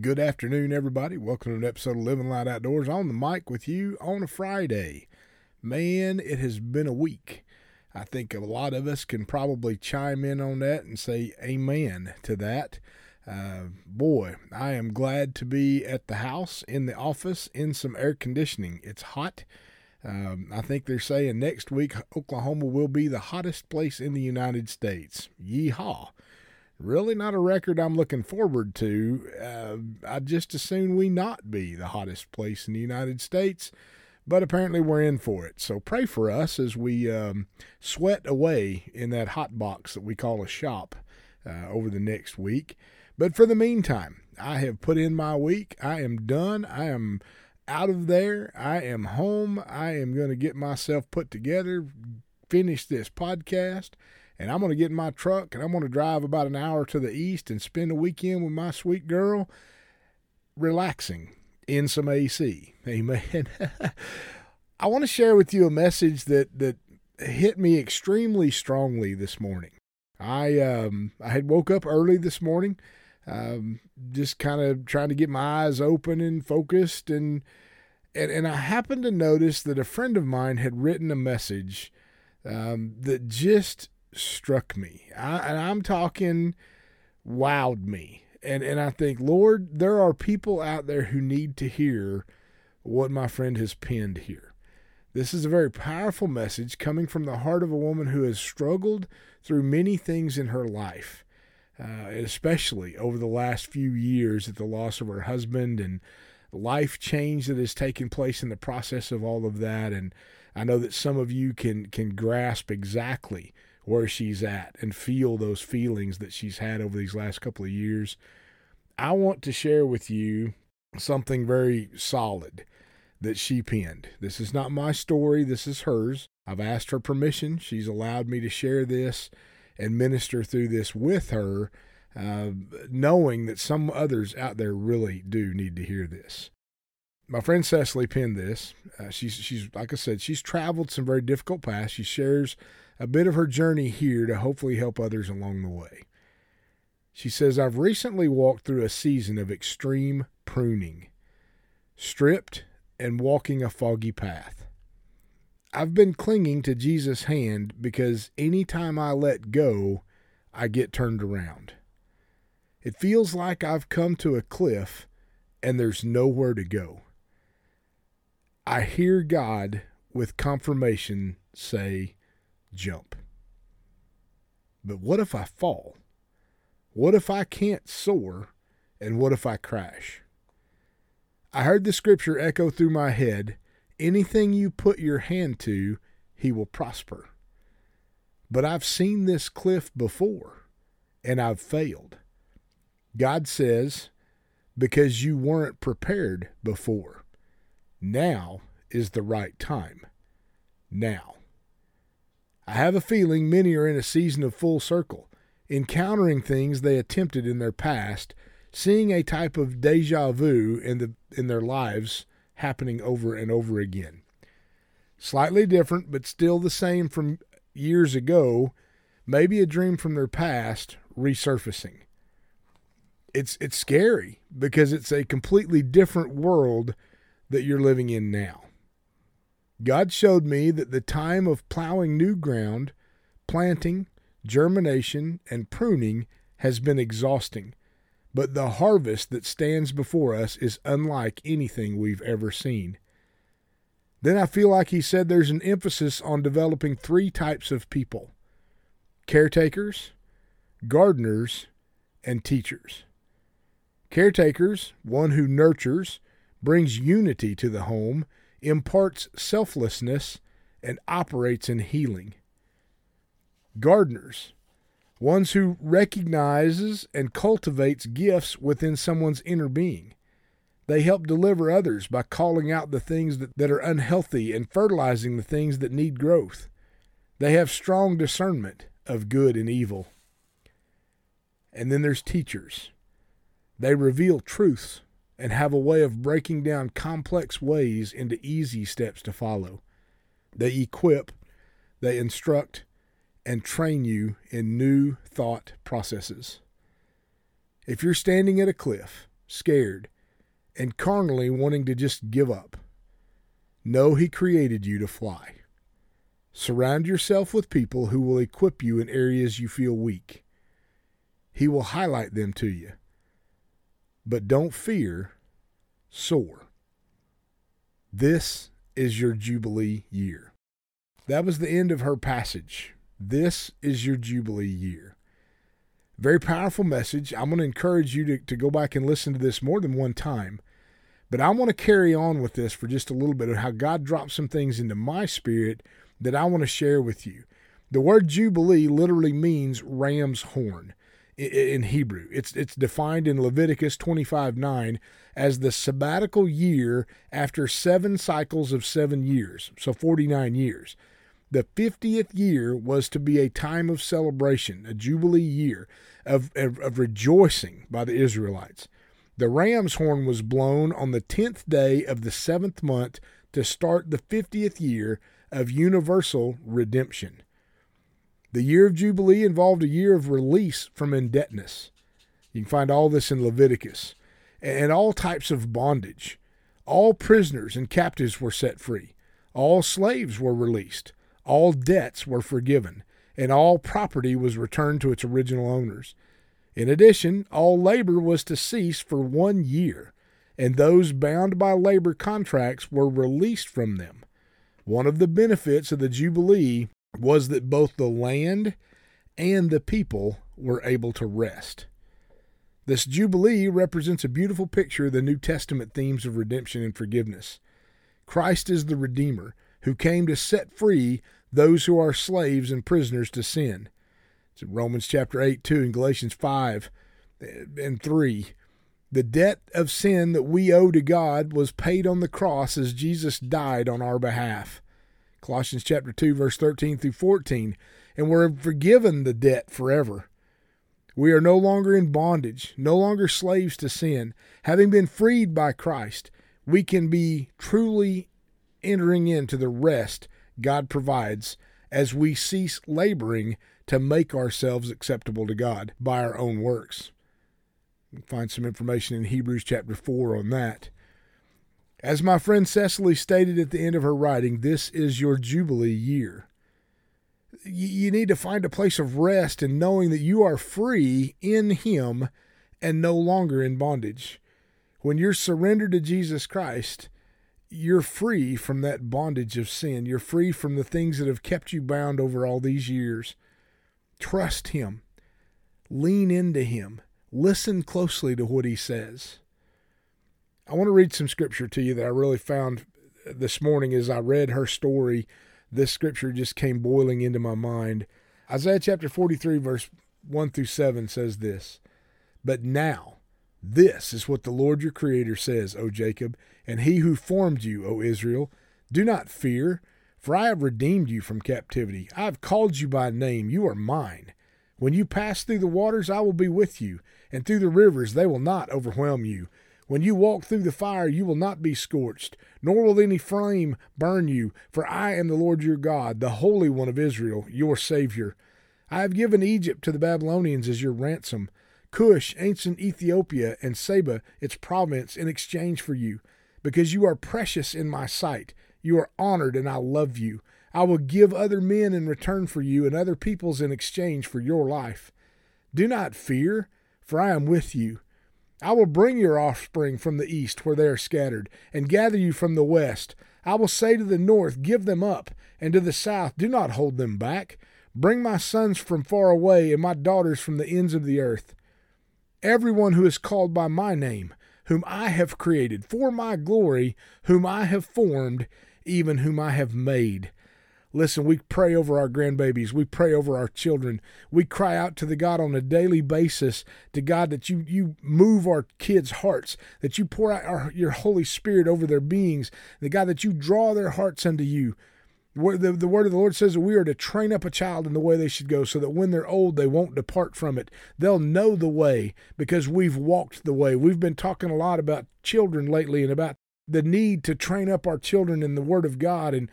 Good afternoon, everybody. Welcome to an episode of Living Light Outdoors on the mic with you on a Friday. Man, it has been a week. I think a lot of us can probably chime in on that and say amen to that. Uh, boy, I am glad to be at the house, in the office, in some air conditioning. It's hot. Um, I think they're saying next week Oklahoma will be the hottest place in the United States. Yeehaw really not a record I'm looking forward to. Uh, I'd just as soon we not be the hottest place in the United States, but apparently we're in for it. So pray for us as we um, sweat away in that hot box that we call a shop uh, over the next week. But for the meantime, I have put in my week. I am done. I am out of there. I am home. I am going to get myself put together, finish this podcast and I'm going to get in my truck and I'm going to drive about an hour to the east and spend a weekend with my sweet girl relaxing in some AC. Amen. I want to share with you a message that that hit me extremely strongly this morning. I um I had woke up early this morning, um, just kind of trying to get my eyes open and focused and and and I happened to notice that a friend of mine had written a message um, that just struck me. I, and I'm talking wowed me. And and I think, Lord, there are people out there who need to hear what my friend has penned here. This is a very powerful message coming from the heart of a woman who has struggled through many things in her life, uh, especially over the last few years at the loss of her husband and life change that has taken place in the process of all of that. And I know that some of you can can grasp exactly where she's at and feel those feelings that she's had over these last couple of years. I want to share with you something very solid that she penned. This is not my story, this is hers. I've asked her permission. She's allowed me to share this and minister through this with her, uh, knowing that some others out there really do need to hear this. My friend Cecily penned this. Uh, she's she's like I said, she's traveled some very difficult paths. She shares a bit of her journey here to hopefully help others along the way. She says, I've recently walked through a season of extreme pruning, stripped and walking a foggy path. I've been clinging to Jesus' hand because any time I let go, I get turned around. It feels like I've come to a cliff and there's nowhere to go. I hear God with confirmation say, jump. But what if I fall? What if I can't soar? And what if I crash? I heard the scripture echo through my head anything you put your hand to, he will prosper. But I've seen this cliff before, and I've failed. God says, because you weren't prepared before. Now is the right time. Now. I have a feeling many are in a season of full circle, encountering things they attempted in their past, seeing a type of deja vu in the in their lives happening over and over again. Slightly different, but still the same from years ago, maybe a dream from their past resurfacing. It's it's scary because it's a completely different world that you're living in now. God showed me that the time of plowing new ground, planting, germination, and pruning has been exhausting, but the harvest that stands before us is unlike anything we've ever seen. Then I feel like he said there's an emphasis on developing three types of people caretakers, gardeners, and teachers. Caretakers, one who nurtures, brings unity to the home, imparts selflessness, and operates in healing. Gardeners, ones who recognizes and cultivates gifts within someone's inner being. They help deliver others by calling out the things that, that are unhealthy and fertilizing the things that need growth. They have strong discernment of good and evil. And then there's teachers. They reveal truths and have a way of breaking down complex ways into easy steps to follow. They equip, they instruct, and train you in new thought processes. If you're standing at a cliff, scared, and carnally wanting to just give up. know He created you to fly. Surround yourself with people who will equip you in areas you feel weak. He will highlight them to you. But don't fear, soar. This is your Jubilee year. That was the end of her passage. This is your Jubilee year. Very powerful message. I'm going to encourage you to, to go back and listen to this more than one time. But I want to carry on with this for just a little bit of how God dropped some things into my spirit that I want to share with you. The word Jubilee literally means ram's horn in Hebrew. It's it's defined in Leviticus 25 9 as the sabbatical year after seven cycles of seven years, so 49 years. The 50th year was to be a time of celebration, a jubilee year of, of, of rejoicing by the Israelites. The ram's horn was blown on the 10th day of the seventh month to start the 50th year of universal redemption. The year of Jubilee involved a year of release from indebtedness. You can find all this in Leviticus. And all types of bondage. All prisoners and captives were set free. All slaves were released. All debts were forgiven. And all property was returned to its original owners. In addition, all labor was to cease for one year, and those bound by labor contracts were released from them. One of the benefits of the Jubilee was that both the land and the people were able to rest. This Jubilee represents a beautiful picture of the New Testament themes of redemption and forgiveness. Christ is the Redeemer who came to set free those who are slaves and prisoners to sin. It's in Romans chapter 8, 2, and Galatians 5 eh, and 3. The debt of sin that we owe to God was paid on the cross as Jesus died on our behalf. Colossians chapter 2 verse 13 through 14, and we're forgiven the debt forever. We are no longer in bondage, no longer slaves to sin. Having been freed by Christ, we can be truly entering into the rest God provides as we cease laboring to make ourselves acceptable to God by our own works. find some information in Hebrews chapter 4 on that. As my friend Cecily stated at the end of her writing, this is your Jubilee year. You need to find a place of rest in knowing that you are free in Him and no longer in bondage. When you're surrendered to Jesus Christ, you're free from that bondage of sin. You're free from the things that have kept you bound over all these years. Trust Him, lean into Him, listen closely to what He says. I want to read some scripture to you that I really found this morning as I read her story. This scripture just came boiling into my mind. Isaiah chapter 43, verse 1 through 7 says this But now, this is what the Lord your Creator says, O Jacob, and he who formed you, O Israel. Do not fear, for I have redeemed you from captivity. I have called you by name. You are mine. When you pass through the waters, I will be with you, and through the rivers, they will not overwhelm you. When you walk through the fire, you will not be scorched, nor will any flame burn you, for I am the Lord your God, the Holy One of Israel, your Savior. I have given Egypt to the Babylonians as your ransom, Cush, ancient Ethiopia, and Seba, its province, in exchange for you, because you are precious in my sight. You are honored, and I love you. I will give other men in return for you, and other peoples in exchange for your life. Do not fear, for I am with you. I will bring your offspring from the east where they are scattered, and gather you from the west. I will say to the north, Give them up, and to the south, Do not hold them back. Bring my sons from far away, and my daughters from the ends of the earth. Everyone who is called by my name, whom I have created for my glory, whom I have formed, even whom I have made. Listen, we pray over our grandbabies. We pray over our children. We cry out to the God on a daily basis to God that you you move our kids' hearts, that you pour out our, your Holy Spirit over their beings, the God that you draw their hearts unto you. The, the word of the Lord says that we are to train up a child in the way they should go so that when they're old, they won't depart from it. They'll know the way because we've walked the way. We've been talking a lot about children lately and about the need to train up our children in the Word of God. And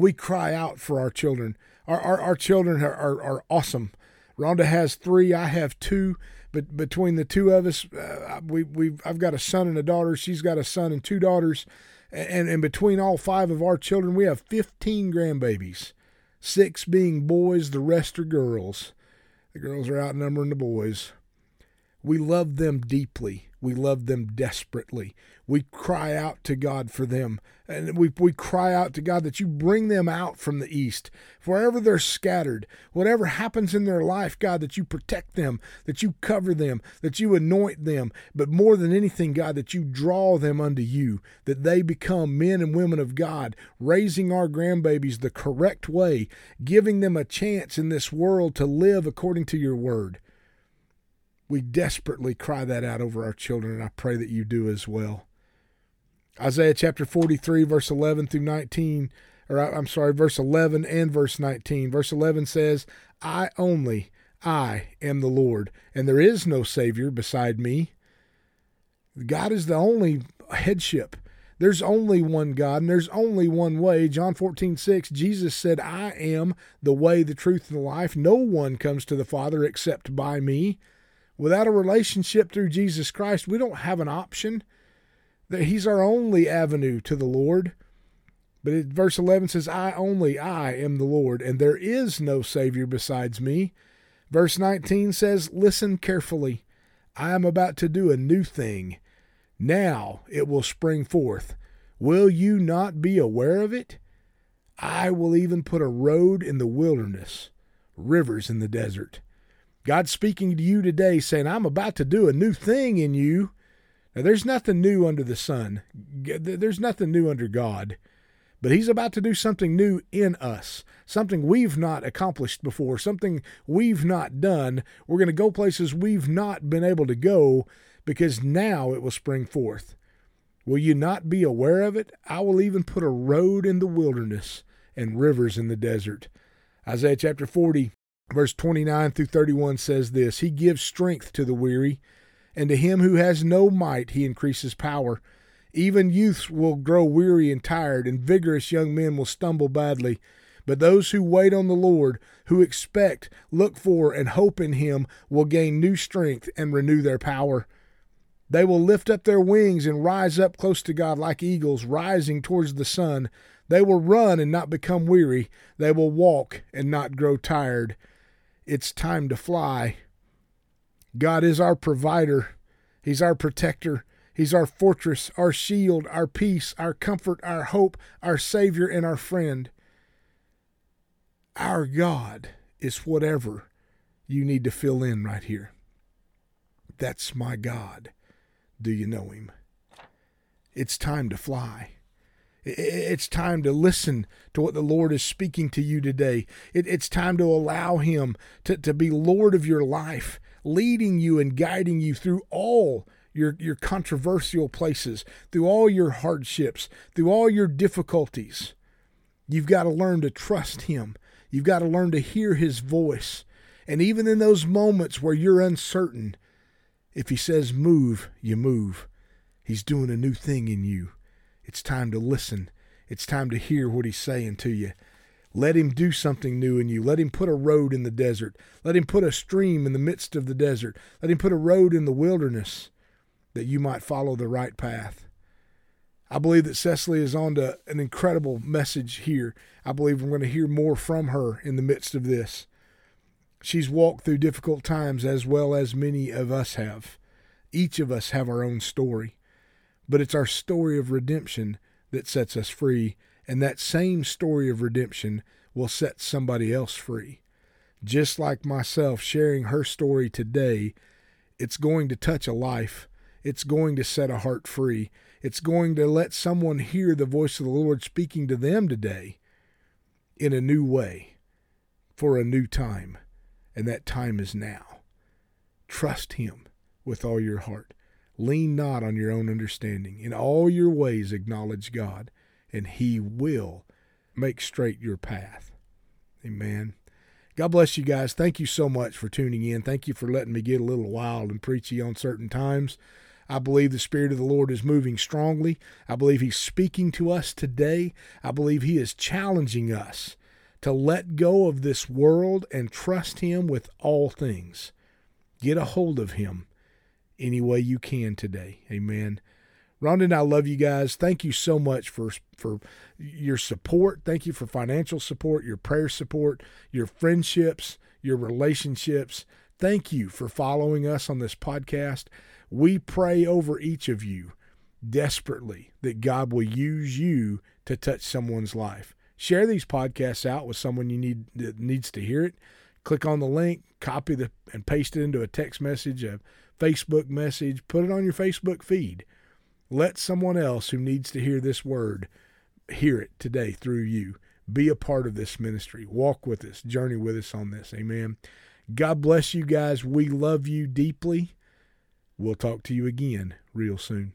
we cry out for our children. Our, our, our children are, are, are awesome. Rhonda has three, I have two but between the two of us, uh, we we I've got a son and a daughter. She's got a son and two daughters, and and between all five of our children, we have 15 grandbabies, six being boys, the rest are girls. The girls are outnumbering the boys. We love them deeply. We love them desperately. We cry out to God for them. And we, we cry out to God that you bring them out from the east, wherever they're scattered, whatever happens in their life, God, that you protect them, that you cover them, that you anoint them, but more than anything, God, that you draw them unto you, that they become men and women of God, raising our grandbabies the correct way, giving them a chance in this world to live according to your word. We desperately cry that out over our children, and I pray that you do as well. Isaiah chapter 43, verse 11 through 19, or I'm sorry, verse 11 and verse 19. Verse 11 says, I only, I am the Lord, and there is no Savior beside me. God is the only headship. There's only one God, and there's only one way. John 14, 6, Jesus said, I am the way, the truth, and the life. No one comes to the Father except by me. Without a relationship through Jesus Christ, we don't have an option. That He's our only avenue to the Lord. But it, verse 11 says, I only, I am the Lord, and there is no Savior besides me. Verse 19 says, Listen carefully. I am about to do a new thing. Now it will spring forth. Will you not be aware of it? I will even put a road in the wilderness, rivers in the desert. God's speaking to you today saying, I'm about to do a new thing in you. Now, there's nothing new under the sun, there's nothing new under God. But He's about to do something new in us, something we've not accomplished before, something we've not done. We're going to go places we've not been able to go because now it will spring forth. Will you not be aware of it? I will even put a road in the wilderness and rivers in the desert. Isaiah chapter 40, Verse 29 through 31 says this He gives strength to the weary, and to him who has no might, he increases power. Even youths will grow weary and tired, and vigorous young men will stumble badly. But those who wait on the Lord, who expect, look for, and hope in him, will gain new strength and renew their power. They will lift up their wings and rise up close to God like eagles, rising towards the sun. They will run and not become weary. They will walk and not grow tired it's time to fly. God is our provider, He's our protector. He's our fortress, our shield, our peace, our comfort, our hope, our Savior, and our friend. Our God is whatever you need to fill in right here. That's my God. Do you know Him? It's time to fly. It's time to listen to what the Lord is speaking to you today. it's time to allow Him to, to be Lord of your life, leading you and guiding you through all your, your controversial places, through all your hardships, through all your difficulties. You've got to learn to trust Him. You've got to learn to hear His voice. And even in those moments where you're uncertain, if He says move, you move. He's doing a new thing in you. It's time to listen. It's time to hear what he's saying to you. Let him do something new in you. Let him put a road in the desert. Let him put a stream in the midst of the desert. Let him put a road in the wilderness that you might follow the right path. I believe that Cecily is on to an incredible message here. I believe we're going to hear more from her in the midst of this. She's walked through difficult times as well as many of us have. Each of us have our own story but it's our story of redemption that sets us free, and that same story of redemption will set somebody else free. Just like myself sharing her story today, it's going to touch a life. It's going to set a heart free. It's going to let someone hear the voice of the Lord speaking to them today in a new way for a new time. And that time is now. Trust Him with all your heart. Lean not on your own understanding. In all your ways acknowledge God, and He will make straight your path. Amen. God bless you guys. Thank you so much for tuning in. Thank you for letting me get a little wild and preachy on certain times. I believe the Spirit of the Lord is moving strongly. I believe He's speaking to us today. I believe He is challenging us to let go of this world and trust Him with all things. Get a hold of him any way you can today. Amen. Rhonda and I love you guys. Thank you so much for for your support. Thank you for financial support, your prayer support, your friendships, your relationships. Thank you for following us on this podcast. We pray over each of you desperately that God will use you to touch someone's life. Share these podcasts out with someone you need that needs to hear it. Click on the link, copy the and paste it into a text message, a Facebook message, put it on your Facebook feed. Let someone else who needs to hear this word hear it today through you. Be a part of this ministry. Walk with us, journey with us on this. Amen. God bless you guys. We love you deeply. We'll talk to you again real soon.